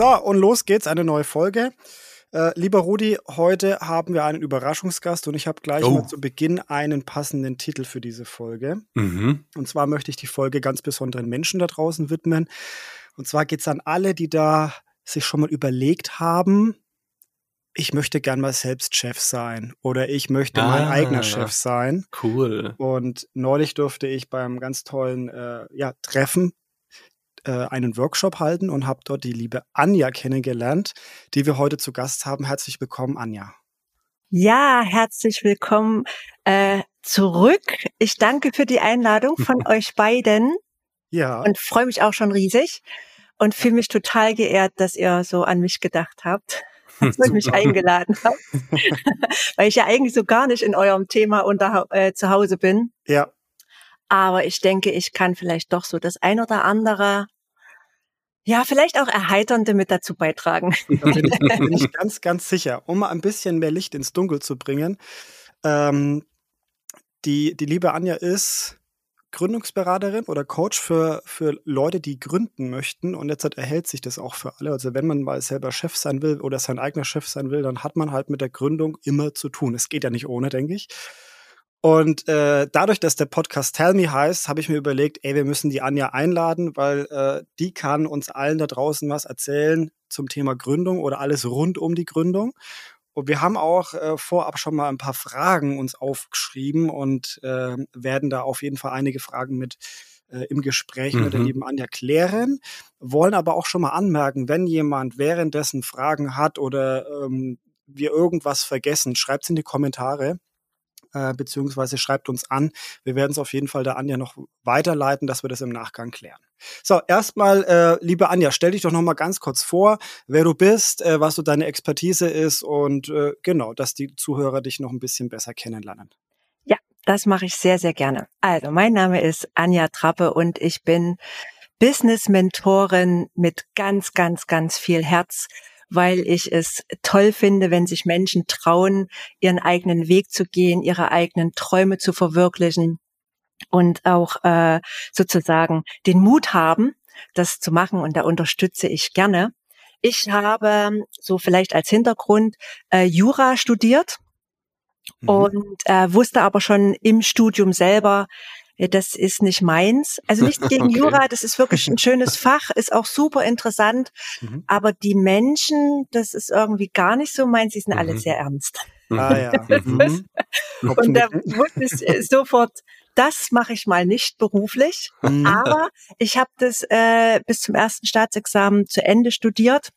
So, und los geht's, eine neue Folge. Äh, lieber Rudi, heute haben wir einen Überraschungsgast und ich habe gleich Oh. mal zu Beginn einen passenden Titel für diese Folge. Mhm. Und zwar möchte ich die Folge ganz besonderen Menschen da draußen widmen. Und zwar geht's an alle, die da sich schon mal überlegt haben, ich möchte gern mal selbst Chef sein oder ich möchte mein Ah. eigener Chef sein. Cool. Und neulich durfte ich beim ganz tollen äh, ja, Treffen äh, einen Workshop halten und habe dort die liebe Anja kennengelernt, die wir heute zu Gast haben. Herzlich willkommen, Anja. Ja, herzlich willkommen äh, zurück. Ich danke für die Einladung von euch beiden Ja, und freue mich auch schon riesig und fühle mich total geehrt, dass ihr so an mich gedacht habt, dass ihr mich eingeladen habt, weil ich ja eigentlich so gar nicht in eurem Thema unter, äh, zu Hause bin. ja, Aber ich denke, ich kann vielleicht doch so das ein oder andere, ja, vielleicht auch Erheiternde mit dazu beitragen. da bin ich, bin ich ganz, ganz sicher. Um mal ein bisschen mehr Licht ins Dunkel zu bringen. Ähm, die, die liebe Anja ist Gründungsberaterin oder Coach für, für Leute, die gründen möchten. Und jetzt erhält sich das auch für alle. Also wenn man mal selber Chef sein will oder sein eigener Chef sein will, dann hat man halt mit der Gründung immer zu tun. Es geht ja nicht ohne, denke ich. Und äh, dadurch, dass der Podcast Tell Me heißt, habe ich mir überlegt, ey, wir müssen die Anja einladen, weil äh, die kann uns allen da draußen was erzählen zum Thema Gründung oder alles rund um die Gründung. Und wir haben auch äh, vorab schon mal ein paar Fragen uns aufgeschrieben und äh, werden da auf jeden Fall einige Fragen mit äh, im Gespräch mit der Mhm. lieben Anja klären. Wollen aber auch schon mal anmerken, wenn jemand währenddessen Fragen hat oder ähm, wir irgendwas vergessen, schreibt es in die Kommentare äh, beziehungsweise schreibt uns an. Wir werden es auf jeden Fall der Anja noch weiterleiten, dass wir das im Nachgang klären. So, erstmal, äh, liebe Anja, stell dich doch noch mal ganz kurz vor, wer du bist, äh, was so deine Expertise ist und äh, genau, dass die Zuhörer dich noch ein bisschen besser kennenlernen. Ja, das mache ich sehr, sehr gerne. Also, mein Name ist Anja Trappe und ich bin Business-Mentorin mit ganz, ganz, ganz viel Herz, weil ich es toll finde, wenn sich Menschen trauen, ihren eigenen Weg zu gehen, ihre eigenen Träume zu verwirklichen und auch äh, sozusagen den Mut haben, das zu machen. Und da unterstütze ich gerne. Ich habe so vielleicht als Hintergrund äh, Jura studiert Mhm. und äh, wusste aber schon im Studium selber, ja, das ist nicht meins. Also nichts gegen Okay. Jura, das ist wirklich ein schönes Fach, ist auch super interessant, Mhm. aber die Menschen, das ist irgendwie gar nicht so meins, die sind alle Mhm. sehr ernst. Ah ja. Mhm. Und da ich äh, sofort, das mache ich mal nicht beruflich, Mhm. aber ich habe das äh, bis zum ersten Staatsexamen zu Ende studiert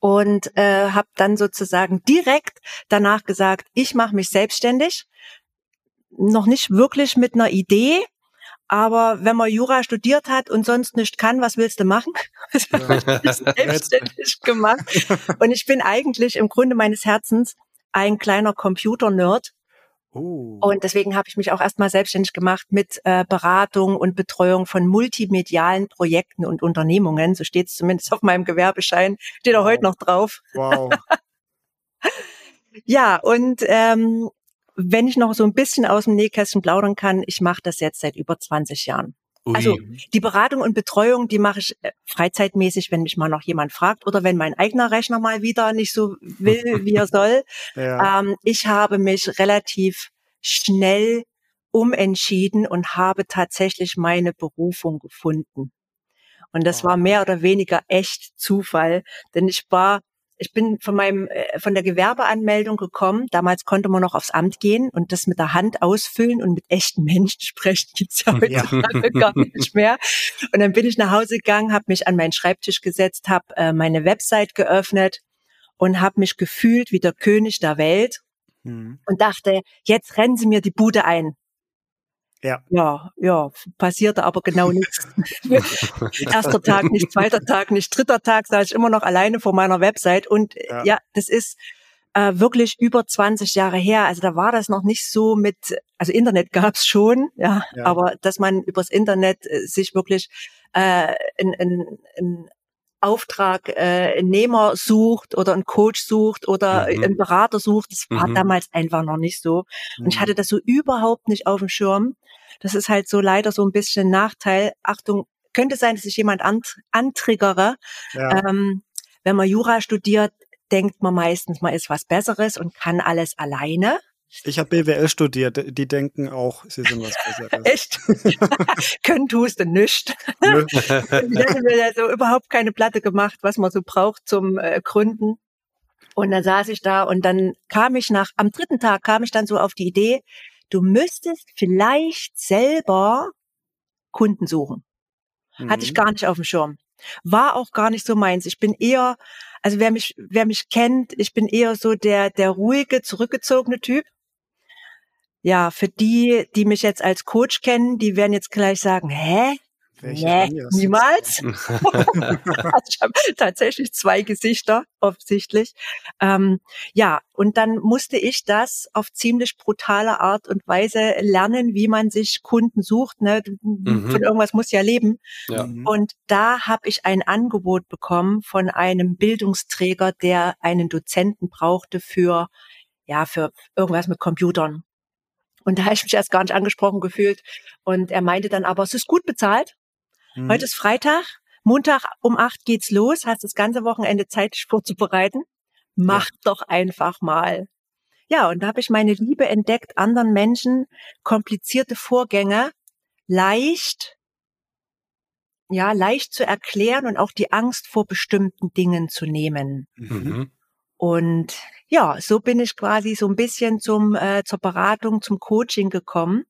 und äh, habe dann sozusagen direkt danach gesagt, ich mache mich selbstständig. Noch nicht wirklich mit einer Idee, aber wenn man Jura studiert hat und sonst nicht kann, was willst du machen? Selbstständig gemacht. Und ich bin eigentlich im Grunde meines Herzens ein kleiner Computer-Nerd. Oh. Und deswegen habe ich mich auch erstmal selbstständig gemacht mit äh, Beratung und Betreuung von multimedialen Projekten und Unternehmungen. So steht es zumindest auf meinem Gewerbeschein. Steht auch Wow. heute noch drauf. Wow. Ja, und ähm, wenn ich noch so ein bisschen aus dem Nähkästchen plaudern kann, ich mache das jetzt seit über 20 Jahren. Ui. Also die Beratung und Betreuung, die mache ich äh, freizeitmäßig, wenn mich mal noch jemand fragt oder wenn mein eigener Rechner mal wieder nicht so will, wie er soll. Ja. Ähm, ich habe mich relativ schnell umentschieden und habe tatsächlich meine Berufung gefunden. Und das war mehr oder weniger echt Zufall, denn ich war, ich bin von meinem, äh, von der Gewerbeanmeldung gekommen. Damals konnte man noch aufs Amt gehen und das mit der Hand ausfüllen und mit echten Menschen sprechen gibt's ja Ja. heutzutage gar nicht mehr. Und dann bin ich nach Hause gegangen, habe mich an meinen Schreibtisch gesetzt, habe äh, meine Website geöffnet und habe mich gefühlt wie der König der Welt Mhm. und dachte, jetzt rennen sie mir die Bude ein. Ja. Ja, ja, passierte aber genau nichts. Erster Tag nicht, zweiter Tag nicht, dritter Tag saß ich immer noch alleine vor meiner Website und äh, Ja. ja, das ist äh, wirklich über 20 Jahre her. Also da war das noch nicht so mit, also Internet gab's schon, ja, Ja. aber dass man übers Internet äh, sich wirklich äh, in, in, in Auftragnehmer sucht oder einen Coach sucht oder Mhm. einen Berater sucht. Das war Mhm. damals einfach noch nicht so. Und ich Mhm. hatte das so überhaupt nicht auf dem Schirm. Das ist halt so leider so ein bisschen ein Nachteil. Achtung, könnte sein, dass ich jemand ant antriggere. Ja. Ähm, wenn man Jura studiert, denkt man meistens, man ist was Besseres und kann alles alleine. Ich habe BWL studiert, die denken auch, sie sind was Besseres. Echt? Können tust du nichts. ich hätte mir so überhaupt keine Platte gemacht, was man so braucht zum äh, Gründen. Und dann saß ich da und dann kam ich nach, am dritten Tag kam ich dann so auf die Idee, du müsstest vielleicht selber Kunden suchen. Mhm. Hatte ich mhm. gar nicht auf dem Schirm. War auch gar nicht so meins. Ich bin eher, also wer mich, wer mich kennt, ich bin eher so der, der ruhige, zurückgezogene Typ ja, für die, die mich jetzt als Coach kennen, die werden jetzt gleich sagen, hä? Welche nee, niemals. also ich habe tatsächlich zwei Gesichter, offensichtlich. Ähm, ja, und dann musste ich das auf ziemlich brutale Art und Weise lernen, wie man sich Kunden sucht. Ne? Mhm. Von irgendwas muss ja leben. Ja. Mhm. Und da habe ich ein Angebot bekommen von einem Bildungsträger, der einen Dozenten brauchte für ja für irgendwas mit Computern. Und da habe ich mich erst gar nicht angesprochen gefühlt. Und er meinte dann aber, es ist gut bezahlt. Mhm. Heute ist Freitag. Montag um acht geht's los. Hast das ganze Wochenende Zeit, dich vorzubereiten. Mach ja. doch einfach mal. Ja, und da habe ich meine Liebe entdeckt, anderen Menschen komplizierte Vorgänge leicht, ja, leicht zu erklären und auch die Angst vor bestimmten Dingen zu nehmen. Mhm. Und ja, so bin ich quasi so ein bisschen zum äh, zur Beratung, zum Coaching gekommen.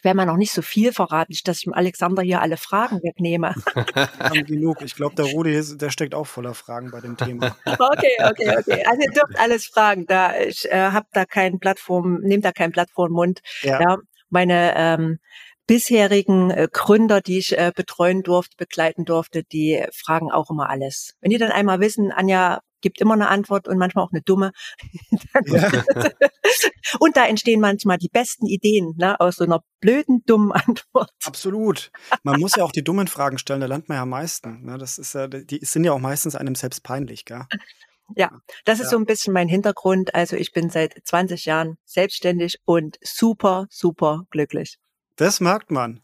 Ich werde mal noch nicht so viel verraten, dass ich dem Alexander hier alle Fragen wegnehme. genug. Ich glaube, der Rudi, der steckt auch voller Fragen bei dem Thema. Okay, okay, okay. Also ihr dürft alles fragen. Da ich äh, habe da kein Plattform, nehmt da kein Blatt vor den Mund. Ja. ja meine ähm, bisherigen äh, Gründer, die ich äh, betreuen durfte, begleiten durfte, die fragen auch immer alles. Wenn die dann einmal wissen, Anja gibt immer eine Antwort und manchmal auch eine dumme. Ja. und da entstehen manchmal die besten Ideen ne, aus so einer blöden, dummen Antwort. Absolut. Man muss ja auch die dummen Fragen stellen, da lernt man ja am meisten. Ne? Das ist ja, die sind ja auch meistens einem selbst peinlich, gell? Ja, das ist ja. so ein bisschen mein Hintergrund. Also ich bin seit 20 Jahren selbstständig und super, super glücklich. Das merkt man.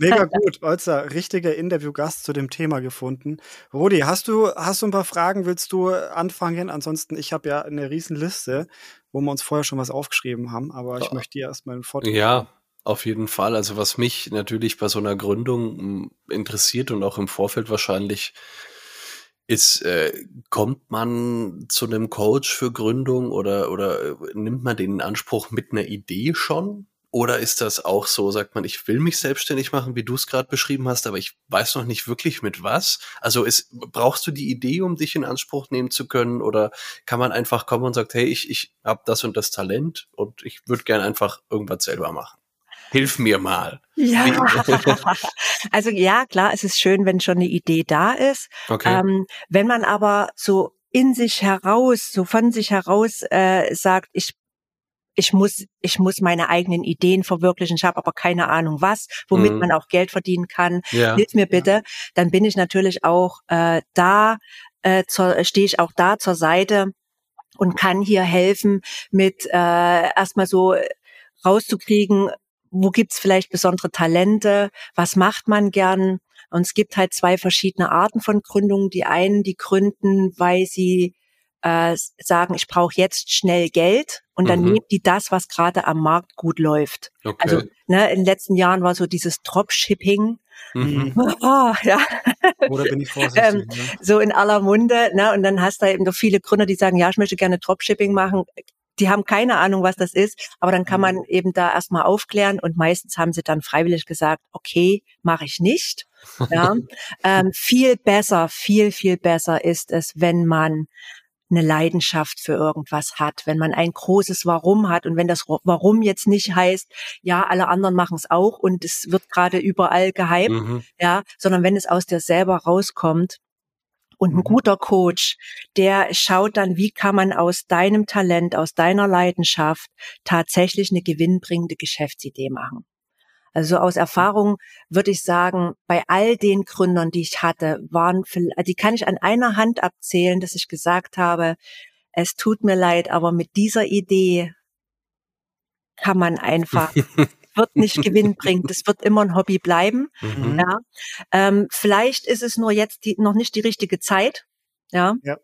Mega gut. Olzer, richtiger Interviewgast zu dem Thema gefunden. Rudi, hast du, hast du ein paar Fragen? Willst du anfangen? Ansonsten, ich habe ja eine riesen Liste, wo wir uns vorher schon was aufgeschrieben haben, aber ich möchte dir erstmal ein Foto. Ja, auf jeden Fall. Also was mich natürlich bei so einer Gründung hm, interessiert und auch im Vorfeld wahrscheinlich ist, äh, kommt man zu einem Coach für Gründung oder, oder äh, nimmt man den in Anspruch mit einer Idee schon? Oder ist das auch so, sagt man, ich will mich selbstständig machen, wie du es gerade beschrieben hast, aber ich weiß noch nicht wirklich mit was? Also ist, brauchst du die Idee, um dich in Anspruch nehmen zu können? Oder kann man einfach kommen und sagt, hey, ich, ich habe das und das Talent und ich würde gern einfach irgendwas selber machen? Hilf mir mal. Ja, also ja, klar, es ist schön, wenn schon eine Idee da ist. Okay. Ähm, wenn man aber so in sich heraus, so von sich heraus äh, sagt, ich ich muss, ich muss meine eigenen Ideen verwirklichen, ich habe aber keine Ahnung was, womit mhm. man auch Geld verdienen kann. Ja. Hilf mir bitte. Dann bin ich natürlich auch äh, da, äh, stehe ich auch da zur Seite und kann hier helfen, mit äh, erstmal so rauszukriegen, wo gibt's vielleicht besondere Talente, was macht man gern. Und es gibt halt zwei verschiedene Arten von Gründungen. Die einen, die gründen, weil sie äh, sagen, ich brauche jetzt schnell Geld und dann mhm. nehmen die das, was gerade am Markt gut läuft. Okay. Also ne, in den letzten Jahren war so dieses Dropshipping. Mhm. Oh, ja. Oder bin ich vorsichtig? ähm, ne? So in aller Munde. Ne? Und dann hast du eben noch viele Gründer, die sagen, ja, ich möchte gerne Dropshipping machen. Die haben keine Ahnung, was das ist, aber dann kann man mhm. eben da erstmal aufklären und meistens haben sie dann freiwillig gesagt, okay, mache ich nicht. Ja, ähm, viel besser, viel, viel besser ist es, wenn man eine Leidenschaft für irgendwas hat, wenn man ein großes Warum hat und wenn das Warum jetzt nicht heißt, ja, alle anderen machen es auch und es wird gerade überall gehypt, mhm. ja, sondern wenn es aus dir selber rauskommt und ein mhm. guter Coach, der schaut dann, wie kann man aus deinem Talent, aus deiner Leidenschaft tatsächlich eine gewinnbringende Geschäftsidee machen. Also aus Erfahrung würde ich sagen, bei all den Gründern, die ich hatte, waren, die kann ich an einer Hand abzählen, dass ich gesagt habe, es tut mir leid, aber mit dieser Idee kann man einfach wird nicht gewinnbringend. Es wird immer ein Hobby bleiben. Mhm. Ja. Ähm, vielleicht ist es nur jetzt die, noch nicht die richtige Zeit. Ja. Ja.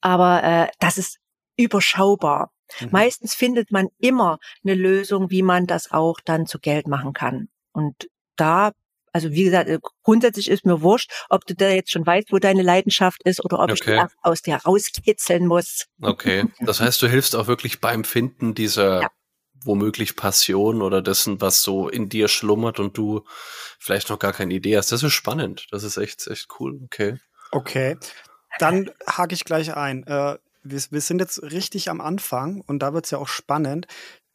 Aber äh, das ist überschaubar. Mhm. Meistens findet man immer eine Lösung, wie man das auch dann zu Geld machen kann. Und da, also wie gesagt, äh, grundsätzlich ist mir wurscht, ob du da jetzt schon weißt, wo deine Leidenschaft ist oder ob ich die Okay. erst aus dir rauskitzeln muss. Okay. Das heißt, du hilfst auch wirklich beim Finden dieser Ja. womöglich Passion oder dessen, was so in dir schlummert und du vielleicht noch gar keine Idee hast. Das ist spannend. Das ist echt, echt cool. Okay. Okay, dann hake ich gleich ein. Wir, wir sind jetzt richtig am Anfang und da wird es ja auch spannend.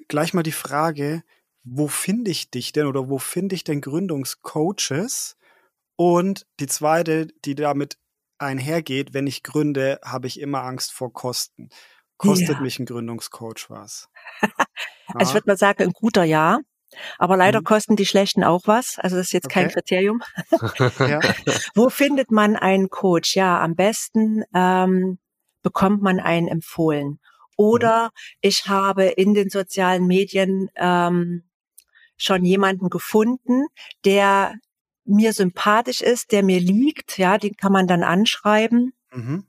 Gleich mal die Frage, wo finde ich dich denn oder wo finde ich denn Gründungscoaches? Und die zweite, die damit einhergeht, wenn ich gründe, habe ich immer Angst vor Kosten. Kostet Ja. mich ein Gründungscoach was? Also ich Ja, würde mal sagen, ein guter Ja. Aber leider Mhm. kosten die schlechten auch was. Also das ist jetzt kein Okay. Kriterium. ja. Wo findet man einen Coach? Ja, am besten ähm, bekommt man einen empfohlen. Oder ich habe in den sozialen Medien ähm, schon jemanden gefunden, der mir sympathisch ist, der mir liegt. Ja, den kann man dann anschreiben. Mhm.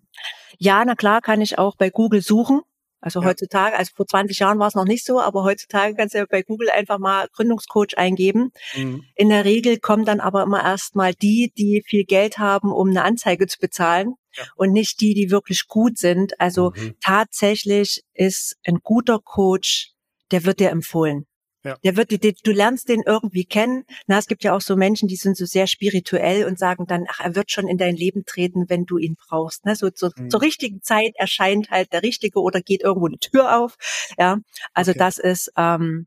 Ja, na klar, kann ich auch bei Google suchen. Also Ja. heutzutage, also vor 20 Jahren war es noch nicht so, aber heutzutage kannst du ja bei Google einfach mal Gründungscoach eingeben. Mhm. In der Regel kommen dann aber immer erstmal die, die viel Geld haben, um eine Anzeige zu bezahlen Ja. und nicht die, die wirklich gut sind. Also Mhm. tatsächlich ist ein guter Coach, der wird dir empfohlen. Ja. Der wird, du lernst den irgendwie kennen. Na, es gibt ja auch so Menschen, die sind so sehr spirituell und sagen dann, ach, er wird schon in dein Leben treten, wenn du ihn brauchst. Ne? So, so Mhm. zur richtigen Zeit erscheint halt der Richtige oder geht irgendwo eine Tür auf. Ja, also Okay. das ist ähm,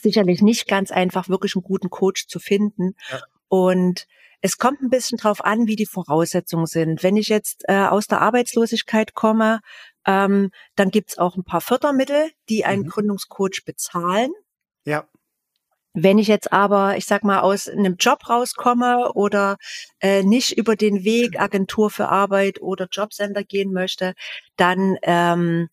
sicherlich nicht ganz einfach, wirklich einen guten Coach zu finden. Ja. Und es kommt ein bisschen drauf an, wie die Voraussetzungen sind. Wenn ich jetzt äh, aus der Arbeitslosigkeit komme, ähm, dann gibt's auch ein paar Fördermittel, die einen Mhm. Gründungscoach bezahlen. Ja. Wenn ich jetzt aber, ich sag mal, aus einem Job rauskomme oder äh, nicht über den Weg Agentur für Arbeit oder Jobcenter gehen möchte, dann ähm,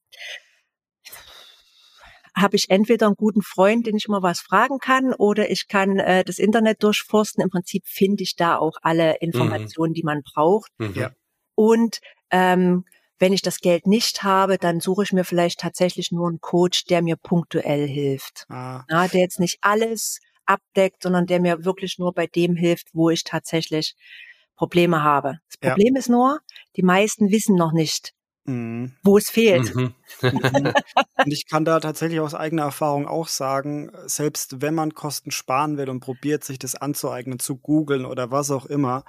habe ich entweder einen guten Freund, den ich immer was fragen kann, oder ich kann äh, das Internet durchforsten. Im Prinzip finde ich da auch alle Informationen, die man braucht. Mhm. Ja. Und ähm, wenn ich das Geld nicht habe, dann suche ich mir vielleicht tatsächlich nur einen Coach, der mir punktuell hilft. Ah, Ja, der jetzt nicht alles abdeckt, sondern der mir wirklich nur bei dem hilft, wo ich tatsächlich Probleme habe. Das Ja. Problem ist nur, die meisten wissen noch nicht, mhm. wo es fehlt. Mhm. Mhm. Und ich kann da tatsächlich aus eigener Erfahrung auch sagen, selbst wenn man Kosten sparen will und probiert, sich das anzueignen, zu googeln oder was auch immer,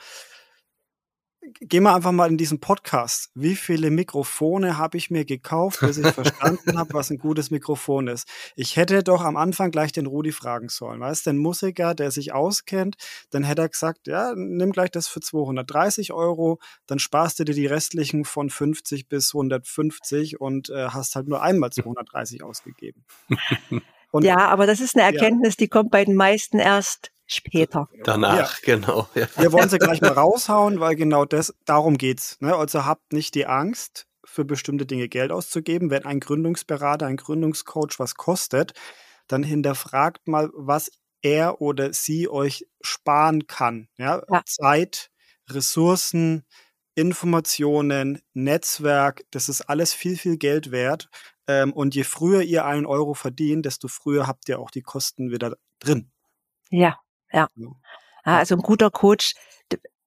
geh mal einfach mal in diesen Podcast. Wie viele Mikrofone habe ich mir gekauft, bis ich verstanden habe, was ein gutes Mikrofon ist? Ich hätte doch am Anfang gleich den Rudi fragen sollen, weißt du, den Musiker, der sich auskennt, dann hätte er gesagt, ja, nimm gleich das für 230 Euro, dann sparst du dir die restlichen von 50 bis 150 und äh, hast halt nur einmal 230 ausgegeben. Und Ja, aber das ist eine Erkenntnis, die kommt bei den meisten erst später. Danach, genau. Ja. wir wollen sie gleich mal raushauen, weil genau das, darum geht's. Ne? Also habt nicht die Angst, für bestimmte Dinge Geld auszugeben. Wenn ein Gründungsberater, ein Gründungscoach was kostet, dann hinterfragt mal, was er oder sie euch sparen kann. Ja? Ja. Zeit, Ressourcen, Informationen, Netzwerk, das ist alles viel, viel Geld wert. Ähm, und je früher ihr einen Euro verdient, desto früher habt ihr auch die Kosten wieder drin. Ja, ja. Ja. Ja, Also ein guter Coach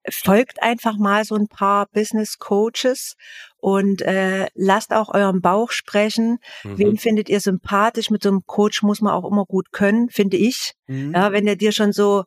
folgt einfach mal so ein paar Business Coaches und äh, lasst auch euren Bauch sprechen. Wen Mhm. findet ihr sympathisch? Mit so einem Coach muss man auch immer gut können, finde ich. Mhm. Ja, wenn der dir schon so,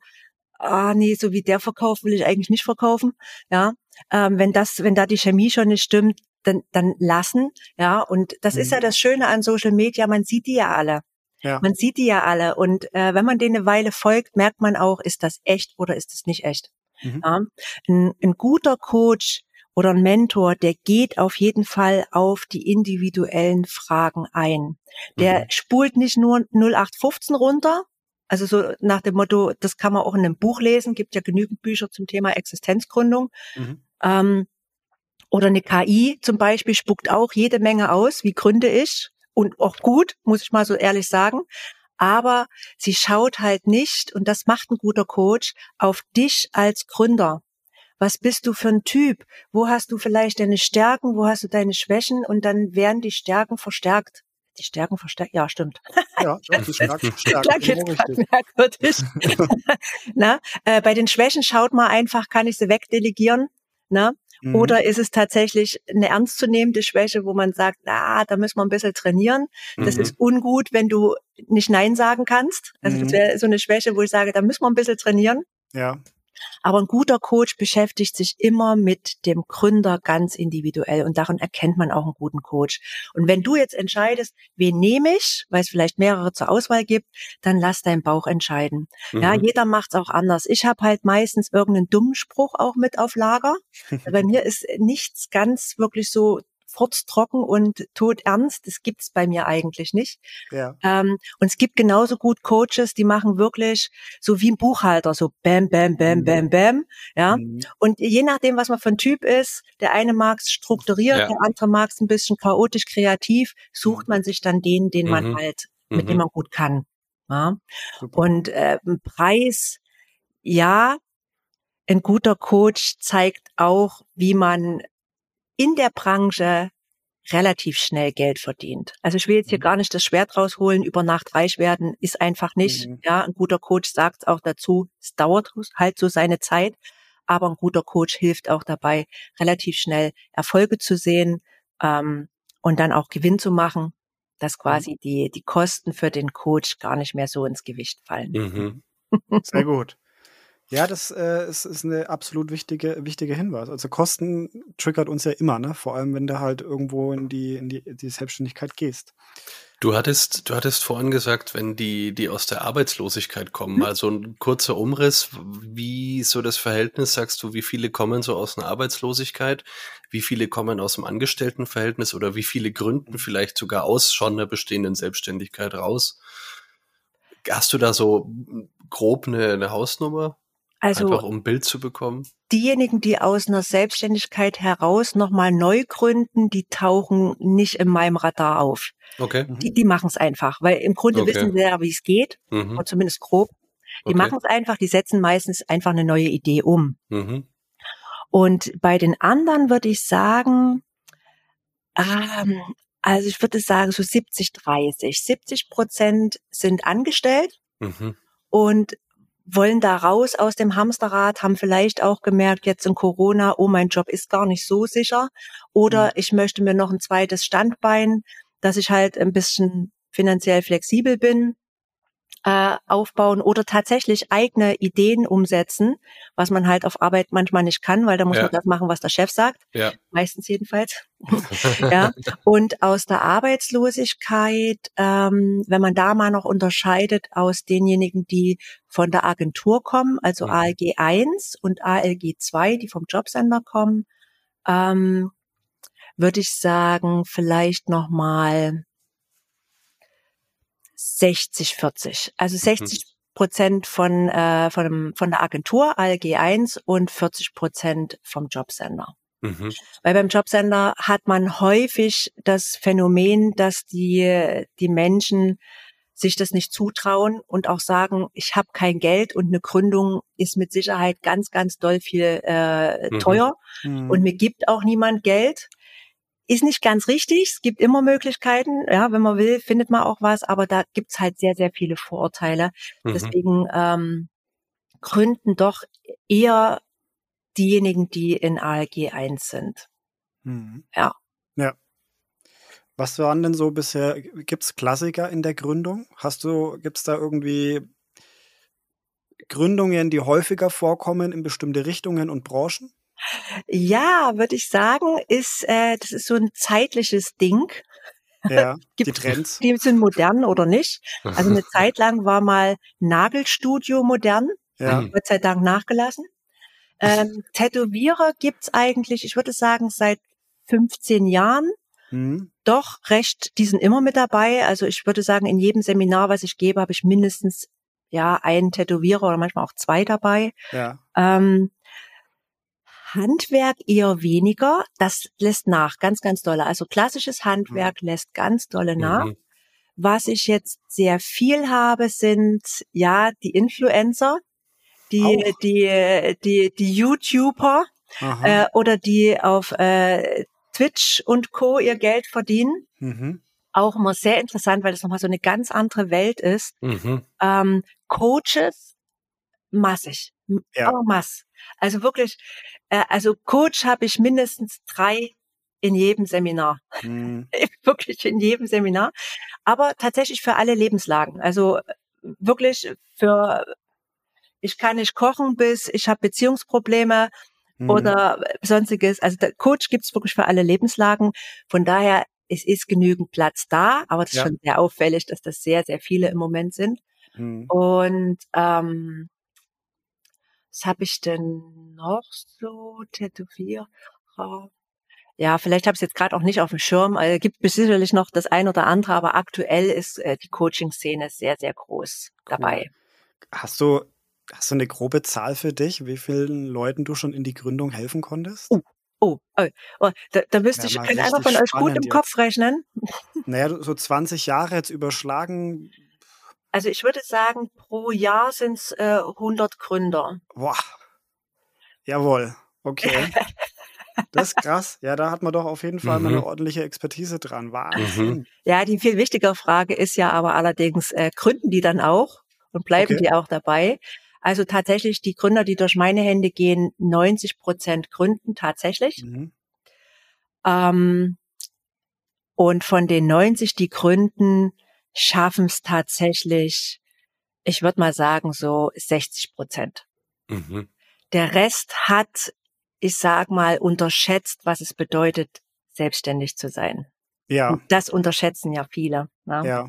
ah nee, so wie der verkauft, will ich eigentlich nicht verkaufen. Ja, ähm, wenn das, wenn da die Chemie schon nicht stimmt, dann, dann lassen. Ja, und das ist Mhm. ja das Schöne an Social Media, man sieht die ja alle. Ja. Man sieht die ja alle. Und äh, wenn man denen eine Weile folgt, merkt man auch, ist das echt oder ist es nicht echt. Mhm. Ja? Ein, ein guter Coach oder ein Mentor, der geht auf jeden Fall auf die individuellen Fragen ein. Der Mhm. spult nicht nur 0815 runter, also so nach dem Motto, das kann man auch in einem Buch lesen, gibt ja genügend Bücher zum Thema Existenzgründung. Mhm. Ähm, oder eine KI zum Beispiel spuckt auch jede Menge aus, wie gründe ich und auch gut, muss ich mal so ehrlich sagen. Aber sie schaut halt nicht, und das macht ein guter Coach, auf dich als Gründer. Was bist du für ein Typ? Wo hast du vielleicht deine Stärken? Wo hast du deine Schwächen? Und dann werden die Stärken verstärkt. Die Stärken verstärkt, ja, stimmt. Ja, doch, die Stärken merkwürdig. Na, äh, bei den Schwächen schaut man einfach, kann ich sie wegdelegieren? Na? Mhm. Oder ist es tatsächlich eine ernstzunehmende Schwäche, wo man sagt, na, da müssen wir ein bisschen trainieren. Das Mhm. ist ungut, wenn du nicht Nein sagen kannst. Also das Mhm. wäre so eine Schwäche, wo ich sage, da müssen wir ein bisschen trainieren. Ja, Aber ein guter Coach beschäftigt sich immer mit dem Gründer ganz individuell und daran erkennt man auch einen guten Coach. Und wenn du jetzt entscheidest, wen nehme ich, weil es vielleicht mehrere zur Auswahl gibt, dann lass deinen Bauch entscheiden. Ja, Mhm. jeder macht's auch anders. Ich habe halt meistens irgendeinen dummen Spruch auch mit auf Lager. Bei mir ist nichts ganz wirklich so furztrocken und todernst. Das gibt's bei mir eigentlich nicht. ja. Ähm, und es gibt genauso gut Coaches, die machen wirklich so wie ein Buchhalter, so bam, bam, bam, Mhm. bam, bam. Ja. Mhm. Und je nachdem, was man für ein Typ ist, der eine mag es strukturiert, Ja. der andere mag es ein bisschen chaotisch, kreativ, sucht man sich dann den, den man Mhm. halt, mit dem Mhm. man gut kann. Ja. Super. Und äh, ein Preis, ja, ein guter Coach zeigt auch, wie man in der Branche relativ schnell Geld verdient. Also ich will jetzt hier Mhm. gar nicht das Schwert rausholen, über Nacht reich werden, ist einfach nicht. Mhm. Ja, ein guter Coach sagt auch dazu, es dauert halt so seine Zeit, aber ein guter Coach hilft auch dabei, relativ schnell Erfolge zu sehen ähm, und dann auch Gewinn zu machen, dass quasi die, die Kosten für den Coach gar nicht mehr so ins Gewicht fallen. Mhm. Sehr gut. Ja, das äh, ist, ist eine absolut wichtige, wichtige Hinweis. Also Kosten triggert uns ja immer, ne? Vor allem, wenn du halt irgendwo in die, in die, die Selbstständigkeit gehst. Du hattest, du hattest vorhin gesagt, wenn die, die aus der Arbeitslosigkeit kommen, Mhm. mal so ein kurzer Umriss, wie so das Verhältnis, sagst du, wie viele kommen so aus einer Arbeitslosigkeit, wie viele kommen aus dem Angestelltenverhältnis oder wie viele gründen vielleicht sogar aus schon einer bestehenden Selbstständigkeit raus? Hast du da so grob eine, eine Hausnummer? Also Einfach um ein Bild zu bekommen? diejenigen, die aus einer Selbstständigkeit heraus nochmal neu gründen, die tauchen nicht in meinem Radar auf. Okay. Mhm. Die, die machen es einfach, weil im Grunde Okay. wissen sie ja, wie es geht, Mhm. oder zumindest grob. Die Okay. machen es einfach, die setzen meistens einfach eine neue Idee um. Mhm. Und bei den anderen würde ich sagen, ähm, also ich würde sagen so 70, 30. 70 Prozent sind angestellt Mhm. und wollen da raus aus dem Hamsterrad, haben vielleicht auch gemerkt, jetzt in Corona, oh, mein Job ist gar nicht so sicher. Oder Mhm. ich möchte mir noch ein zweites Standbein, dass ich halt ein bisschen finanziell flexibel bin, äh, aufbauen oder tatsächlich eigene Ideen umsetzen, was man halt auf Arbeit manchmal nicht kann, weil da muss ja. man das machen, was der Chef sagt. Ja. Meistens jedenfalls. ja. Und aus der Arbeitslosigkeit, ähm, wenn man da mal noch unterscheidet aus denjenigen, die von der Agentur kommen, also mhm. ALG 1 und ALG 2, die vom Jobcenter kommen, ähm, würde ich sagen, vielleicht nochmal 60-40. Also mhm. 60 Prozent von, äh, von, von der Agentur, ALG1 und 40 Prozent vom Jobsender. Mhm. Weil beim Jobsender hat man häufig das Phänomen, dass die, die Menschen sich das nicht zutrauen und auch sagen, ich habe kein Geld und eine Gründung ist mit Sicherheit ganz, ganz doll viel äh, mhm. teuer. Mhm. und mir gibt auch niemand Geld. Ist nicht ganz richtig. Es gibt immer Möglichkeiten. Ja, wenn man will, findet man auch was, aber da gibt's halt sehr, sehr viele Vorurteile. Mhm. Deswegen ähm, gründen doch eher diejenigen, die in ALG 1 sind. Mhm. Ja. Ja. Was waren denn so bisher, gibt's Klassiker in der Gründung? Hast du, gibt's da irgendwie Gründungen, die häufiger vorkommen in bestimmte Richtungen und Branchen? Ja, würde ich sagen, ist äh, das ist so ein zeitliches Ding. Ja, die Gibt- Trends. Die sind modern oder nicht. Also eine Zeit lang war mal Nagelstudio modern, Ja. Gott sei Dank nachgelassen. Ähm, Tätowierer gibt's eigentlich, ich würde sagen, seit 15 Jahren. Mhm. Doch recht, die sind immer mit dabei. Also ich würde sagen, in jedem Seminar, was ich gebe, habe ich mindestens ja einen Tätowierer oder manchmal auch zwei dabei. Ja. Ähm, Handwerk eher weniger. Das lässt nach, ganz, ganz dolle. Also klassisches Handwerk lässt ganz dolle nach. Mhm. Was ich jetzt sehr viel habe, sind ja die Influencer, die, Auch. die, die, die YouTuber, äh, oder die auf äh, Twitch und Co. ihr Geld verdienen. Mhm. Auch immer sehr interessant, weil das nochmal so eine ganz andere Welt ist. Mhm. Ähm, Coaches massig, ja. aber mass. Also wirklich, äh, also Coach habe ich mindestens drei in jedem Seminar. Mhm. wirklich in jedem Seminar. Aber tatsächlich für alle Lebenslagen. Also wirklich für ich kann nicht kochen bis ich habe Beziehungsprobleme mhm. oder sonstiges. Also der Coach gibt's wirklich für alle Lebenslagen. Von daher, es ist genügend Platz da, aber das ja. ist schon sehr auffällig, dass das sehr, sehr viele im Moment sind. Mhm. Und ähm, was habe ich denn noch so Tätowierer? Ja, vielleicht habe ich es jetzt gerade auch nicht auf dem Schirm. Also, gibt sicherlich noch das ein oder andere, aber aktuell ist äh, die Coaching-Szene sehr, sehr groß cool. dabei. Hast du, hast du eine grobe Zahl für dich, wie vielen Leuten du schon in die Gründung helfen konntest? Oh, oh, oh, oh da, da müsste ja, ich einfach von euch gut im Kopf rechnen. Naja, so 20 Jahre jetzt überschlagen. Also ich würde sagen, pro Jahr sind es äh, 100 Gründer. Boah. Jawohl. Okay. Das ist krass. Ja, da hat man doch auf jeden Fall mhm. mal eine ordentliche Expertise dran. Wahnsinn. Mhm. Ja, die viel wichtigere Frage ist ja aber allerdings, äh, gründen die dann auch und bleiben okay. die auch dabei? Also tatsächlich, die Gründer, die durch meine Hände gehen, 90 Prozent gründen tatsächlich. Mhm. Ähm, und von den 90, die gründen, schaffen es tatsächlich, ich würde mal sagen, so 60 Prozent. Mhm. Der Rest hat ich sag mal, unterschätzt, was es bedeutet, selbstständig zu sein. Ja. Und das unterschätzen ja viele. Ne? Ja.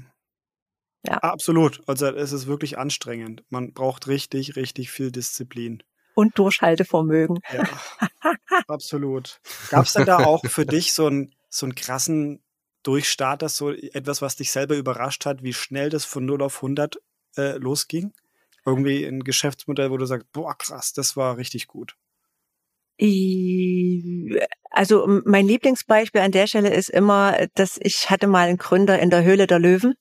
Ja. Absolut. Also es ist wirklich anstrengend. Man braucht richtig, richtig viel Disziplin. Und Durchhaltevermögen. Ja, absolut. Gab es denn da auch für dich so einen, so einen krassen Durchstart, das so etwas, was dich selber überrascht hat, wie schnell das von 0 auf 100 äh, losging? Irgendwie ein Geschäftsmodell, wo du sagst, boah, krass, das war richtig gut. Also mein Lieblingsbeispiel an der Stelle ist immer, dass ich hatte mal einen Gründer in der Höhle der Löwen.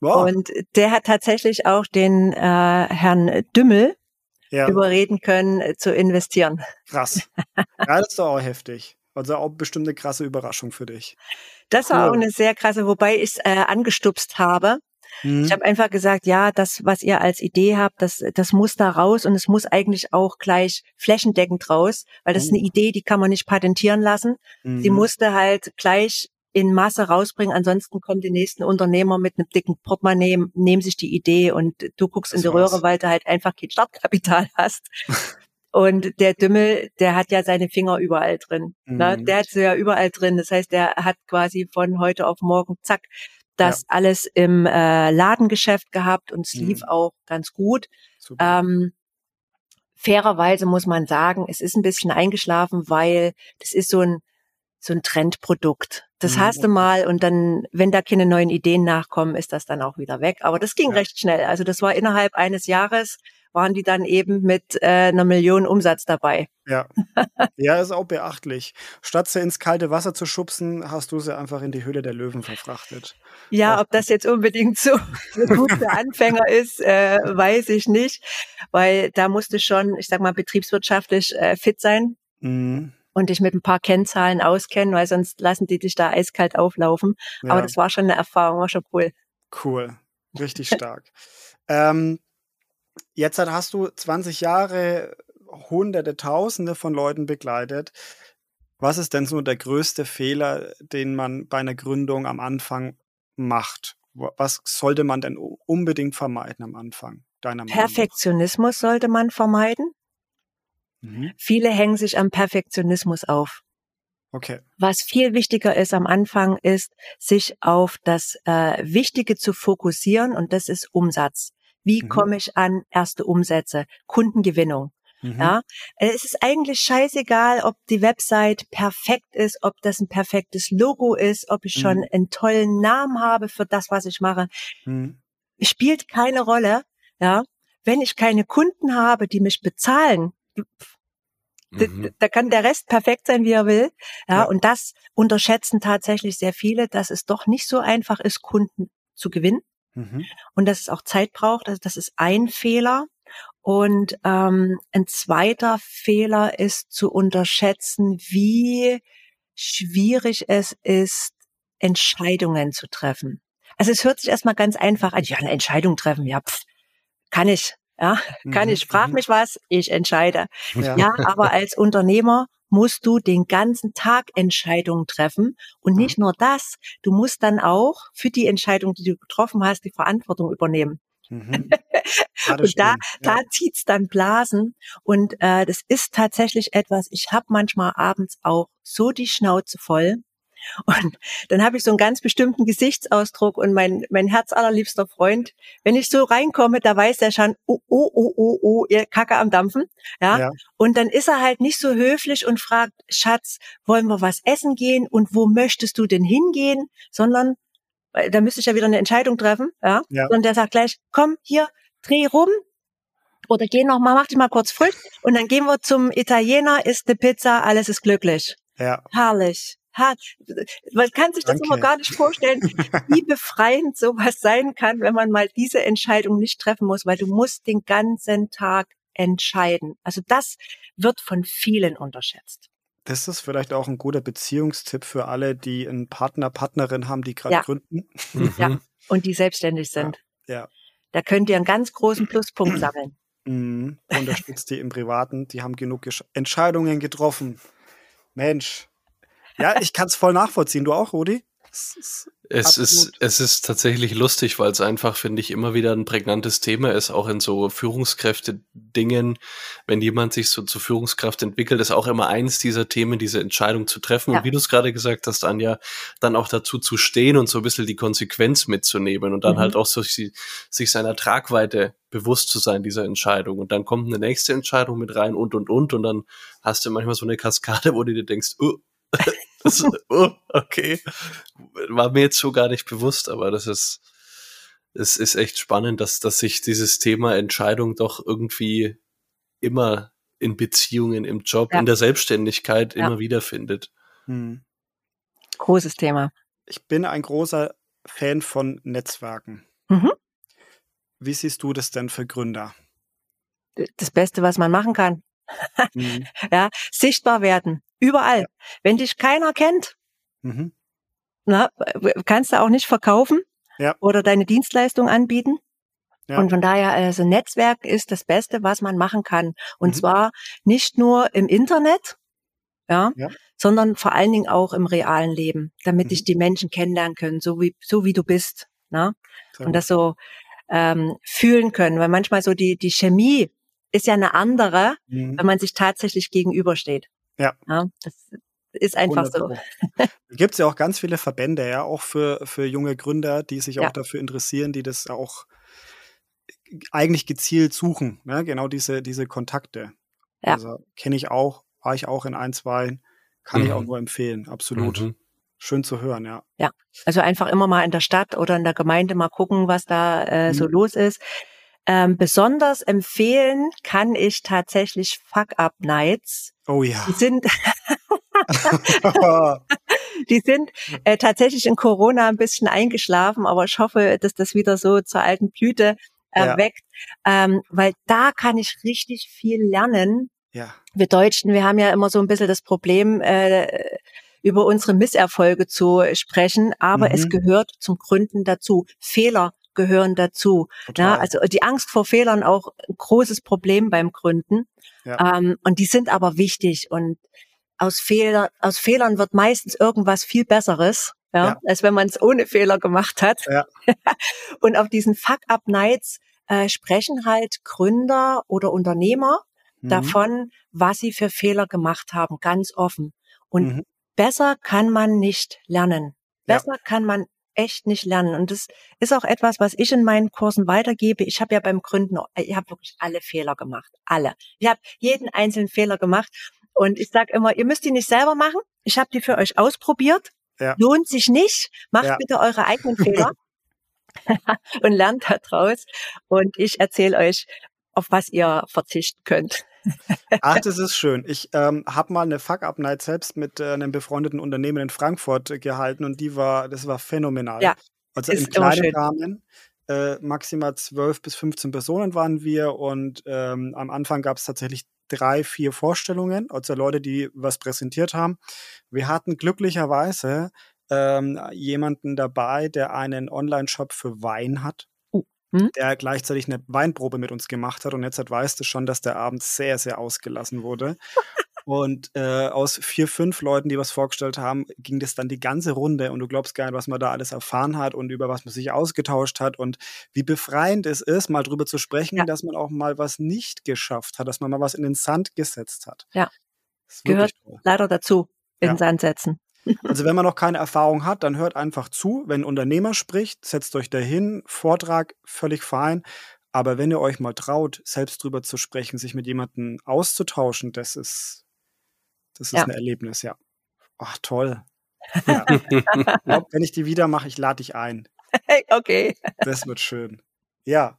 Wow. Und der hat tatsächlich auch den äh, Herrn Dümmel ja. überreden können, äh, zu investieren. Krass. Ja, das ist doch auch heftig. Also auch bestimmt eine krasse Überraschung für dich. Das cool. war auch eine sehr krasse, wobei ich es äh, angestupst habe. Mhm. Ich habe einfach gesagt, ja, das, was ihr als Idee habt, das, das muss da raus und es muss eigentlich auch gleich flächendeckend raus, weil das mhm. ist eine Idee, die kann man nicht patentieren lassen. Mhm. Sie musste halt gleich in Masse rausbringen, ansonsten kommen die nächsten Unternehmer mit einem dicken Portemonnaie, nehmen sich die Idee und du guckst das in die war's. Röhre, weil du halt einfach kein Startkapital hast. Und der Dümmel, der hat ja seine Finger überall drin. Ne? Mhm. Der hat sie ja überall drin. Das heißt, der hat quasi von heute auf morgen, zack, das ja. alles im äh, Ladengeschäft gehabt und es lief mhm. auch ganz gut. Ähm, fairerweise muss man sagen, es ist ein bisschen eingeschlafen, weil das ist so ein so ein Trendprodukt. Das mhm. hast du mal und dann, wenn da keine neuen Ideen nachkommen, ist das dann auch wieder weg. Aber das ging ja. recht schnell. Also das war innerhalb eines Jahres waren die dann eben mit äh, einer Million Umsatz dabei. Ja. ja, ist auch beachtlich. Statt sie ins kalte Wasser zu schubsen, hast du sie einfach in die Höhle der Löwen verfrachtet. Ja, ob das jetzt unbedingt so gut für Anfänger ist, äh, weiß ich nicht. Weil da musste schon, ich sag mal, betriebswirtschaftlich äh, fit sein. Mhm und dich mit ein paar Kennzahlen auskennen, weil sonst lassen die dich da eiskalt auflaufen. Ja. Aber das war schon eine Erfahrung, war schon cool. Cool, richtig stark. ähm, Jetzt hast du 20 Jahre Hunderte, Tausende von Leuten begleitet. Was ist denn so der größte Fehler, den man bei einer Gründung am Anfang macht? Was sollte man denn unbedingt vermeiden am Anfang deiner Meinung Perfektionismus sollte man vermeiden. Mhm. Viele hängen sich am Perfektionismus auf. Okay. Was viel wichtiger ist am Anfang, ist, sich auf das äh, Wichtige zu fokussieren und das ist Umsatz. Wie mhm. komme ich an erste Umsätze? Kundengewinnung. Mhm. Ja, es ist eigentlich scheißegal, ob die Website perfekt ist, ob das ein perfektes Logo ist, ob ich schon mhm. einen tollen Namen habe für das, was ich mache. Mhm. Spielt keine Rolle. Ja, wenn ich keine Kunden habe, die mich bezahlen, mhm. da kann der Rest perfekt sein, wie er will. Ja, ja, und das unterschätzen tatsächlich sehr viele, dass es doch nicht so einfach ist, Kunden zu gewinnen. Mhm. Und dass es auch Zeit braucht. Also das ist ein Fehler. Und ähm, ein zweiter Fehler ist zu unterschätzen, wie schwierig es ist, Entscheidungen zu treffen. Also es hört sich erstmal ganz einfach an. Ja, eine Entscheidung treffen, ja, pff, kann ich. Ja, kann mhm, ich. Frag mhm. mich was, ich entscheide. Ja. ja, aber als Unternehmer musst du den ganzen Tag Entscheidungen treffen. Und nicht nur das, du musst dann auch für die Entscheidung, die du getroffen hast, die Verantwortung übernehmen. Mhm. Ja, und da, da zieht's dann Blasen. Und äh, das ist tatsächlich etwas, ich habe manchmal abends auch so die Schnauze voll, und dann habe ich so einen ganz bestimmten Gesichtsausdruck und mein, mein herzallerliebster Freund, wenn ich so reinkomme, da weiß er schon, oh, oh, oh, oh, oh, ihr Kacke am Dampfen. Ja? ja. Und dann ist er halt nicht so höflich und fragt, Schatz, wollen wir was essen gehen und wo möchtest du denn hingehen? Sondern, da müsste ich ja wieder eine Entscheidung treffen, ja. ja. Und der sagt gleich, komm, hier, dreh rum, oder geh noch mal, mach dich mal kurz frisch und dann gehen wir zum Italiener, isst eine Pizza, alles ist glücklich. Ja. Herrlich hart. Man kann sich das Danke. immer gar nicht vorstellen, wie befreiend sowas sein kann, wenn man mal diese Entscheidung nicht treffen muss, weil du musst den ganzen Tag entscheiden. Also das wird von vielen unterschätzt. Das ist vielleicht auch ein guter Beziehungstipp für alle, die einen Partner, Partnerin haben, die gerade ja. gründen. Ja, mhm. und die selbstständig sind. Ja. ja. Da könnt ihr einen ganz großen Pluspunkt sammeln. Mhm. Unterstützt die im Privaten, die haben genug Entscheidungen getroffen. Mensch, ja, ich kann es voll nachvollziehen. Du auch, Rudi? Es ist, es ist tatsächlich lustig, weil es einfach, finde ich, immer wieder ein prägnantes Thema ist, auch in so Führungskräfte-Dingen. Wenn jemand sich so zur Führungskraft entwickelt, ist auch immer eins dieser Themen, diese Entscheidung zu treffen. Ja. Und wie du es gerade gesagt hast, Anja, dann auch dazu zu stehen und so ein bisschen die Konsequenz mitzunehmen und dann mhm. halt auch so sich, sich seiner Tragweite bewusst zu sein, dieser Entscheidung. Und dann kommt eine nächste Entscheidung mit rein und, und, und. Und dann hast du manchmal so eine Kaskade, wo du dir denkst, oh, das, oh, okay. War mir jetzt so gar nicht bewusst, aber das ist, es ist echt spannend, dass, dass sich dieses Thema Entscheidung doch irgendwie immer in Beziehungen, im Job, ja. in der Selbstständigkeit ja. immer wieder findet. Hm. Großes Thema. Ich bin ein großer Fan von Netzwerken. Mhm. Wie siehst du das denn für Gründer? Das Beste, was man machen kann. Mhm. ja, sichtbar werden. Überall. Ja. Wenn dich keiner kennt, mhm. na, kannst du auch nicht verkaufen ja. oder deine Dienstleistung anbieten. Ja. Und von daher, also Netzwerk ist das Beste, was man machen kann. Und mhm. zwar nicht nur im Internet, ja, ja, sondern vor allen Dingen auch im realen Leben, damit mhm. dich die Menschen kennenlernen können, so wie, so wie du bist. Na? Und das so ähm, fühlen können. Weil manchmal so die, die Chemie ist ja eine andere, mhm. wenn man sich tatsächlich gegenübersteht. Ja. ja das ist einfach so. Gibt es ja auch ganz viele Verbände, ja, auch für, für junge Gründer, die sich ja. auch dafür interessieren, die das auch eigentlich gezielt suchen, ne? genau diese, diese Kontakte. Ja. Also kenne ich auch, war ich auch in ein, zwei, kann mhm. ich auch mhm. nur empfehlen, absolut. Mhm. Schön zu hören, ja. Ja, also einfach immer mal in der Stadt oder in der Gemeinde mal gucken, was da äh, mhm. so los ist. Ähm, besonders empfehlen kann ich tatsächlich Fuck-Up-Nights. Oh ja. Die sind, die sind äh, tatsächlich in Corona ein bisschen eingeschlafen, aber ich hoffe, dass das wieder so zur alten Blüte erweckt, ja. ähm, weil da kann ich richtig viel lernen. Ja. Wir Deutschen, wir haben ja immer so ein bisschen das Problem, äh, über unsere Misserfolge zu sprechen, aber mhm. es gehört zum Gründen dazu. Fehler gehören dazu. Ja, also die Angst vor Fehlern auch ein großes Problem beim Gründen. Ja. Ähm, und die sind aber wichtig. Und aus, Fehler, aus Fehlern wird meistens irgendwas viel Besseres, ja, ja. als wenn man es ohne Fehler gemacht hat. Ja. und auf diesen Fuck-Up-Nights äh, sprechen halt Gründer oder Unternehmer mhm. davon, was sie für Fehler gemacht haben, ganz offen. Und mhm. besser kann man nicht lernen. Besser ja. kann man echt nicht lernen. Und das ist auch etwas, was ich in meinen Kursen weitergebe. Ich habe ja beim Gründen, ich habe wirklich alle Fehler gemacht. Alle. Ich habe jeden einzelnen Fehler gemacht. Und ich sage immer, ihr müsst die nicht selber machen. Ich habe die für euch ausprobiert. Ja. Lohnt sich nicht. Macht ja. bitte eure eigenen Fehler. und lernt daraus. Und ich erzähle euch, auf was ihr verzichten könnt. Ach, das ist schön. Ich ähm, habe mal eine Fuck-Up-Night selbst mit äh, einem befreundeten Unternehmen in Frankfurt gehalten und die war, das war phänomenal. Ja, also im kleinen Rahmen. Äh, maximal 12 bis 15 Personen waren wir und ähm, am Anfang gab es tatsächlich drei, vier Vorstellungen, also Leute, die was präsentiert haben. Wir hatten glücklicherweise ähm, jemanden dabei, der einen Online-Shop für Wein hat. Hm? Der gleichzeitig eine Weinprobe mit uns gemacht hat und jetzt weißt du schon, dass der Abend sehr, sehr ausgelassen wurde. Und äh, aus vier, fünf Leuten, die was vorgestellt haben, ging das dann die ganze Runde und du glaubst gar nicht, was man da alles erfahren hat und über was man sich ausgetauscht hat und wie befreiend es ist, mal drüber zu sprechen, Ja. dass man auch mal was nicht geschafft hat, dass man mal was in den Sand gesetzt hat. Ja. Gehört- toll. Leider dazu in Ja. Sand setzen. Also wenn man noch keine Erfahrung hat, dann hört einfach zu. Wenn ein Unternehmer spricht, setzt euch dahin, Vortrag völlig fein. Aber wenn ihr euch mal traut, selbst drüber zu sprechen, sich mit jemandem auszutauschen, das ist, das ist Ja. ein Erlebnis, ja. Ach, toll. Ja. Ich glaub, wenn ich die wieder mache, ich lade dich ein. Hey, okay. Das wird schön. Ja.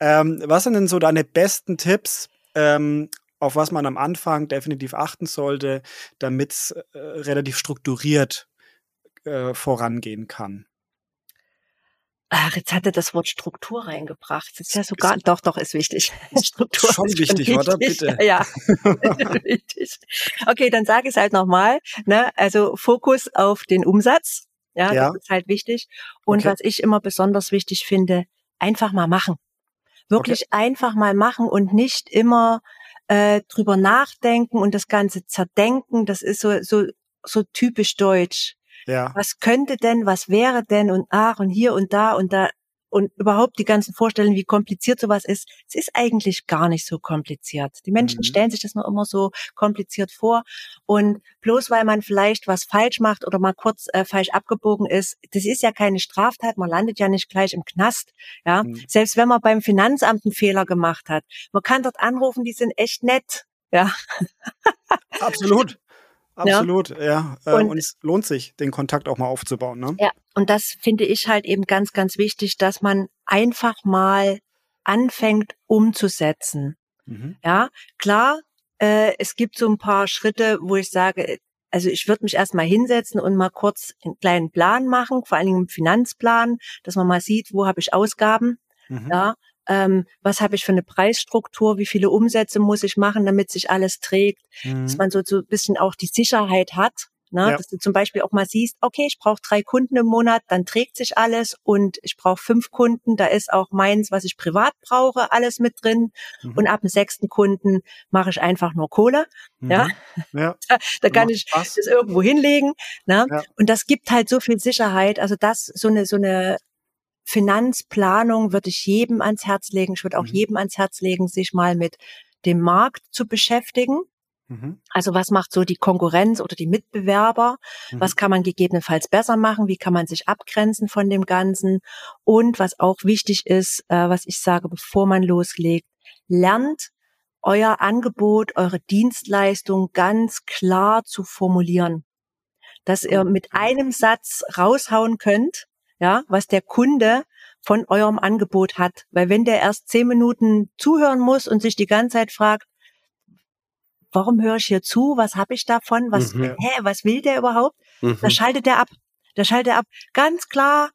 Ähm, was sind denn so deine besten Tipps, ähm, auf was man am Anfang definitiv achten sollte, damit es äh, relativ strukturiert äh, vorangehen kann? Ach, jetzt hat er das Wort Struktur reingebracht. Das ist ja sogar, ist- doch, doch, ist wichtig. Struktur schon ist wichtig, oder? Bitte. Ja, wichtig. Okay, dann sage ich es halt nochmal. Ne? Also Fokus auf den Umsatz. Ja, Ja. das ist halt wichtig. Und Okay. was ich immer besonders wichtig finde, einfach mal machen. Wirklich einfach mal machen und nicht immer äh, drüber nachdenken und das Ganze zerdenken. Das ist so, so, so typisch deutsch Ja. was könnte denn, was wäre denn und ach und hier und da und da und überhaupt die ganzen Vorstellungen, wie kompliziert sowas ist. Es ist eigentlich gar nicht so kompliziert. Die Menschen Mhm. stellen sich das nur immer so kompliziert vor und bloß weil man vielleicht was falsch macht oder mal kurz äh, falsch abgebogen ist, das ist ja keine Straftat, man landet ja nicht gleich im Knast, ja. Mhm. Selbst wenn man beim Finanzamt einen Fehler gemacht hat. Man kann dort anrufen, die sind echt nett. Ja, Absolut. Absolut, ja. Äh, Und- und, es lohnt sich, den Kontakt auch mal aufzubauen. Ne? Ja, und das finde ich halt eben ganz, ganz wichtig, dass man einfach mal anfängt umzusetzen. Mhm. Ja, klar, äh, es gibt so ein paar Schritte, wo ich sage, also ich würde mich erstmal hinsetzen und mal kurz einen kleinen Plan machen, vor allen Dingen einen Finanzplan, dass man mal sieht, wo habe ich Ausgaben, Mhm. ja, ähm, was habe ich für eine Preisstruktur, wie viele Umsätze muss ich machen, damit sich alles trägt, dass Mhm. man so, so ein bisschen auch die Sicherheit hat. Ne? Ja. Dass du zum Beispiel auch mal siehst, okay, ich brauche drei Kunden im Monat, dann trägt sich alles und ich brauche fünf Kunden, da ist auch meins, was ich privat brauche, alles mit drin. Mhm. Und ab dem sechsten Kunden mache ich einfach nur Kohle. ja. Mhm. Ja. Da kann Macht ich Spaß. das irgendwo hinlegen. Ne? Ja. Und das gibt halt so viel Sicherheit. Also das, so eine, so eine Finanzplanung würde ich jedem ans Herz legen. Ich würde auch Mhm. jedem ans Herz legen, sich mal mit dem Markt zu beschäftigen. Mhm. Also was macht so die Konkurrenz oder die Mitbewerber? Mhm. Was kann man gegebenenfalls besser machen? Wie kann man sich abgrenzen von dem Ganzen? Und was auch wichtig ist, äh, was ich sage, bevor man loslegt, lernt euer Angebot, eure Dienstleistung ganz klar zu formulieren. Dass ihr mit einem Satz raushauen könnt, ja, was der Kunde von eurem Angebot hat. Weil wenn der erst zehn Minuten zuhören muss und sich die ganze Zeit fragt, warum höre ich hier zu? Was habe ich davon? Was, Mhm. hä, was will der überhaupt? Da Mhm. schaltet der ab. Da schaltet er ab. Ganz klar,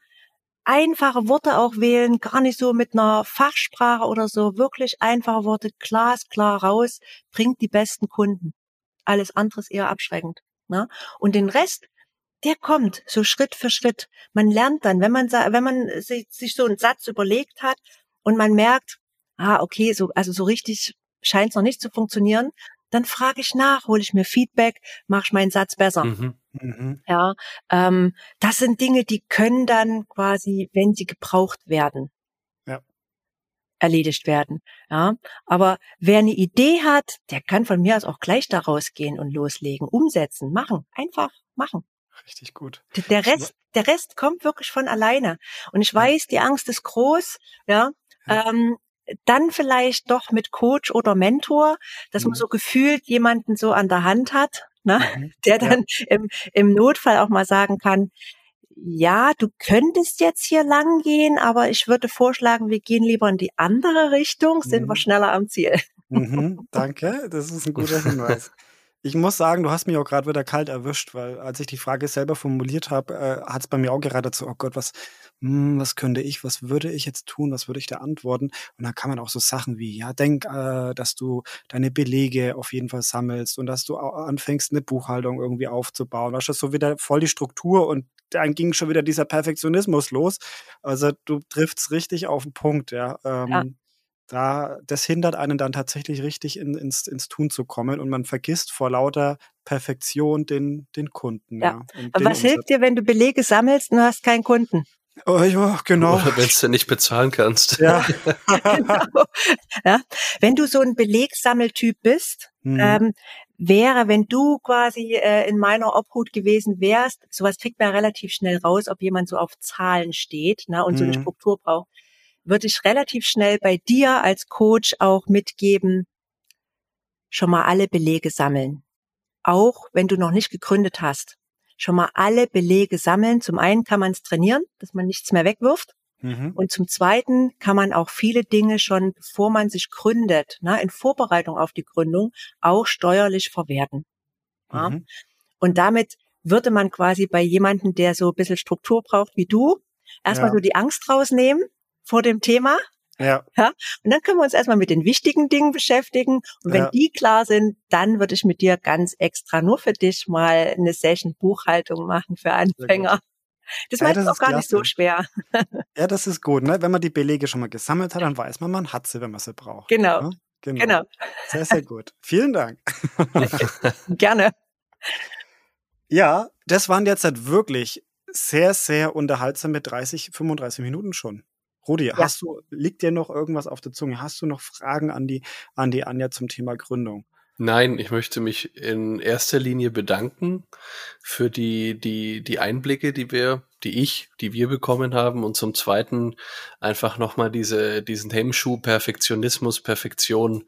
einfache Worte auch wählen, gar nicht so mit einer Fachsprache oder so. Wirklich einfache Worte, glasklar raus, bringt die besten Kunden. Alles andere ist eher abschreckend. Ne? Und den Rest, der kommt so Schritt für Schritt. Man lernt dann, wenn man, wenn man sich, sich so einen Satz überlegt hat und man merkt, ah, okay, so, also so richtig scheint es noch nicht zu funktionieren, dann frage ich nach, hole ich mir Feedback, mache ich meinen Satz besser. Mhm. Mhm. Ja, ähm, das sind Dinge, die können dann quasi, wenn sie gebraucht werden, Ja. erledigt werden. Ja, aber wer eine Idee hat, der kann von mir aus auch gleich da rausgehen und loslegen, umsetzen, machen, einfach machen. Richtig gut. Der Rest, der Rest kommt wirklich von alleine. Und ich weiß, die Angst ist groß, ja. Ja. Ähm, dann vielleicht doch mit Coach oder Mentor, dass man Mhm. so gefühlt jemanden so an der Hand hat, ne? Mhm. der Ja. dann im, im Notfall auch mal sagen kann, ja, du könntest jetzt hier lang gehen, aber ich würde vorschlagen, wir gehen lieber in die andere Richtung, sind wir Mhm. schneller am Ziel. Mhm. Danke, das ist ein guter Hinweis. Ich muss sagen, du hast mich auch gerade wieder kalt erwischt, weil als ich die Frage selber formuliert habe, äh, hat es bei mir auch gerade so, oh Gott, was, hm, was könnte ich, was würde ich jetzt tun, was würde ich da antworten? Und dann kann man auch so Sachen wie, ja, denk, äh, dass du deine Belege auf jeden Fall sammelst und dass du anfängst, eine Buchhaltung irgendwie aufzubauen. Das ist so wieder voll die Struktur und dann ging schon wieder dieser Perfektionismus los. Also du triffst richtig auf den Punkt, ja. Ähm, ja da, das hindert einen dann tatsächlich richtig in, ins, ins Tun zu kommen und man vergisst vor lauter Perfektion den, den Kunden. Ja. ja. Was Umsatz. hilft dir, wenn du Belege sammelst und du hast keinen Kunden? Oh, ja, genau. Oder wenn du nicht bezahlen kannst. Ja. genau. ja. Wenn du so ein Belegsammeltyp bist, hm. ähm, wäre, wenn du quasi äh, in meiner Obhut gewesen wärst, sowas kriegt man relativ schnell raus, ob jemand so auf Zahlen steht ne, und hm. so eine mhm. Struktur braucht würde ich relativ schnell bei dir als Coach auch mitgeben, schon mal alle Belege sammeln. Auch wenn du noch nicht gegründet hast. Schon mal alle Belege sammeln. Zum einen kann man es trainieren, dass man nichts mehr wegwirft. Mhm. Und zum Zweiten kann man auch viele Dinge schon, bevor man sich gründet, na, in Vorbereitung auf die Gründung, auch steuerlich verwerten. Ja? Mhm. Und damit würde man quasi bei jemanden, der so ein bisschen Struktur braucht wie du, erstmal ja. so die Angst rausnehmen vor dem Thema. Ja. ja. Und dann können wir uns erstmal mit den wichtigen Dingen beschäftigen. Und wenn ja. die klar sind, dann würde ich mit dir ganz extra nur für dich mal eine Session Buchhaltung machen für Anfänger. Das ja, ist auch gar klasse. nicht so schwer. Ja, das ist gut. Ne? Wenn man die Belege schon mal gesammelt hat, dann weiß man, man hat sie, wenn man sie braucht. Genau. Ne? genau. genau. Sehr, sehr gut. Vielen Dank. Gerne. Ja, das waren jetzt halt wirklich sehr, sehr unterhaltsame 30, 35 Minuten schon. Rudi, ja. hast du, liegt dir noch irgendwas auf der Zunge? Hast du noch Fragen an die, an die Anja zum Thema Gründung? Nein, ich möchte mich in erster Linie bedanken für die, die, die Einblicke, die wir, die ich, die wir bekommen haben und zum zweiten einfach nochmal diese, diesen Hemmschuh Perfektionismus, Perfektion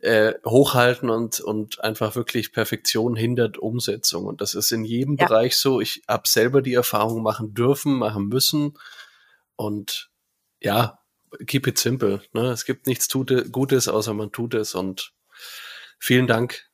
äh, hochhalten und, und einfach wirklich Perfektion hindert Umsetzung. Und das ist in jedem ja. Bereich so. Ich habe selber die Erfahrung machen dürfen, machen müssen und ja, keep it simple. Ne? Es gibt nichts Tute, Gutes, außer man tut es. Und vielen Dank.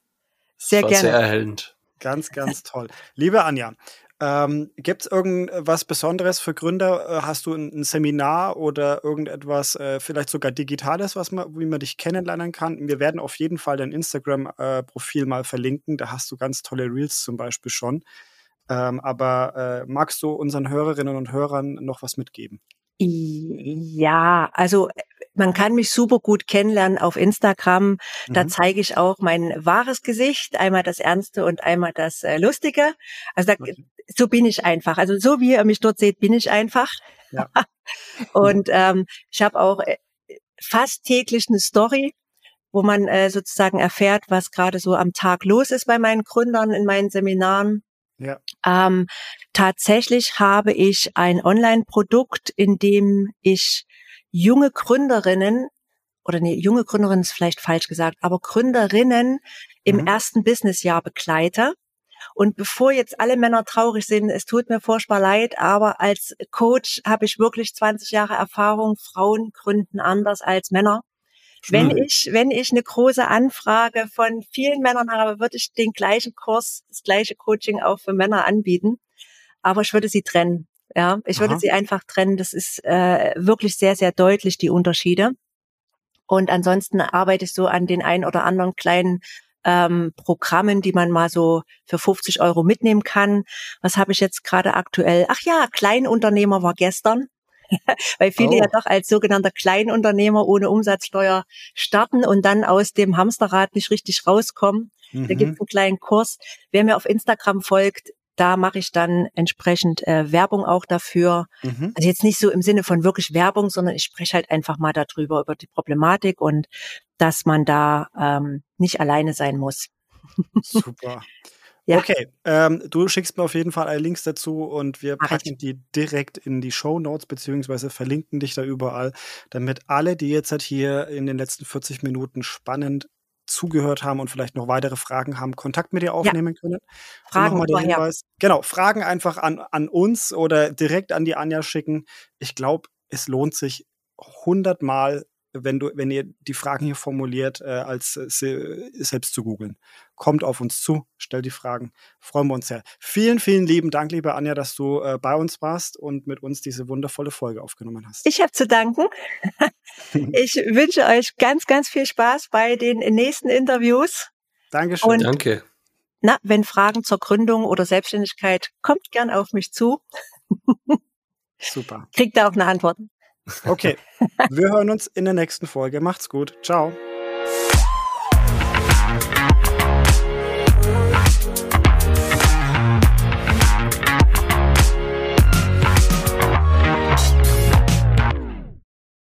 Sehr gerne. Sehr erhellend. Ganz, ganz toll. Liebe Anja, ähm, Gibt es irgendwas Besonderes für Gründer? Äh, hast du ein, ein Seminar oder irgendetwas, äh, vielleicht sogar Digitales, was man, wie man dich kennenlernen kann? Wir werden auf jeden Fall dein Instagram-Profil äh, mal verlinken. Da hast du ganz tolle Reels zum Beispiel schon. Ähm, aber äh, magst du unseren Hörerinnen und Hörern noch was mitgeben? Ja, also man kann mich super gut kennenlernen auf Instagram. Da mhm. zeige ich auch mein wahres Gesicht, einmal das Ernste und einmal das äh, Lustige. Also da, so bin ich einfach. Also so wie ihr mich dort seht, bin ich einfach. Ja. und ähm, ich habe auch äh, fast täglich eine Story, wo man äh, sozusagen erfährt, was gerade so am Tag los ist bei meinen Gründern in meinen Seminaren. Ähm, tatsächlich habe ich ein Online-Produkt, in dem ich junge Gründerinnen oder nee, junge Gründerinnen ist vielleicht falsch gesagt, aber Gründerinnen im mhm. ersten Businessjahr begleite. Und bevor jetzt alle Männer traurig sind, es tut mir furchtbar leid, aber als Coach habe ich wirklich 20 Jahre Erfahrung. Frauen gründen anders als Männer. Wenn ich, wenn ich eine große Anfrage von vielen Männern habe, würde ich den gleichen Kurs, das gleiche Coaching auch für Männer anbieten. Aber ich würde sie trennen. Ja, ich würde Aha. sie einfach trennen. Das ist äh, wirklich sehr, sehr deutlich die Unterschiede. Und ansonsten arbeite ich so an den ein oder anderen kleinen ähm, Programmen, die man mal so für 50 Euro mitnehmen kann. Was habe ich jetzt gerade aktuell? Ach ja, Kleinunternehmer war gestern. weil viele oh. ja doch als sogenannter Kleinunternehmer ohne Umsatzsteuer starten und dann aus dem Hamsterrad nicht richtig rauskommen. Mhm. Da gibt es einen kleinen Kurs. Wer mir auf Instagram folgt, da mache ich dann entsprechend äh, Werbung auch dafür. Mhm. Also jetzt nicht so im Sinne von wirklich Werbung, sondern ich spreche halt einfach mal darüber, über die Problematik und dass man da ähm, nicht alleine sein muss. Super. Ja. Okay, ähm, du schickst mir auf jeden Fall alle Links dazu und wir packen die direkt in die Show Notes beziehungsweise verlinken dich da überall, damit alle, die jetzt halt hier in den letzten 40 Minuten spannend zugehört haben und vielleicht noch weitere Fragen haben, Kontakt mit dir aufnehmen ja. können. Fragen mal den Hinweis. Genau, Fragen einfach an, an uns oder direkt an die Anja schicken. Ich glaube, es lohnt sich hundertmal wenn du, wenn ihr die Fragen hier formuliert, äh, als äh, selbst zu googeln. Kommt auf uns zu, stellt die Fragen. Freuen wir uns sehr. Vielen, vielen lieben Dank, liebe Anja, dass du äh, bei uns warst und mit uns diese wundervolle Folge aufgenommen hast. Ich habe zu danken. ich wünsche euch ganz, ganz viel Spaß bei den nächsten Interviews. Dankeschön. Und Danke. Na, wenn Fragen zur Gründung oder Selbstständigkeit, kommt gern auf mich zu. Super. Kriegt da auch eine Antwort. Okay. Wir hören uns in der nächsten Folge. Macht's gut. Ciao.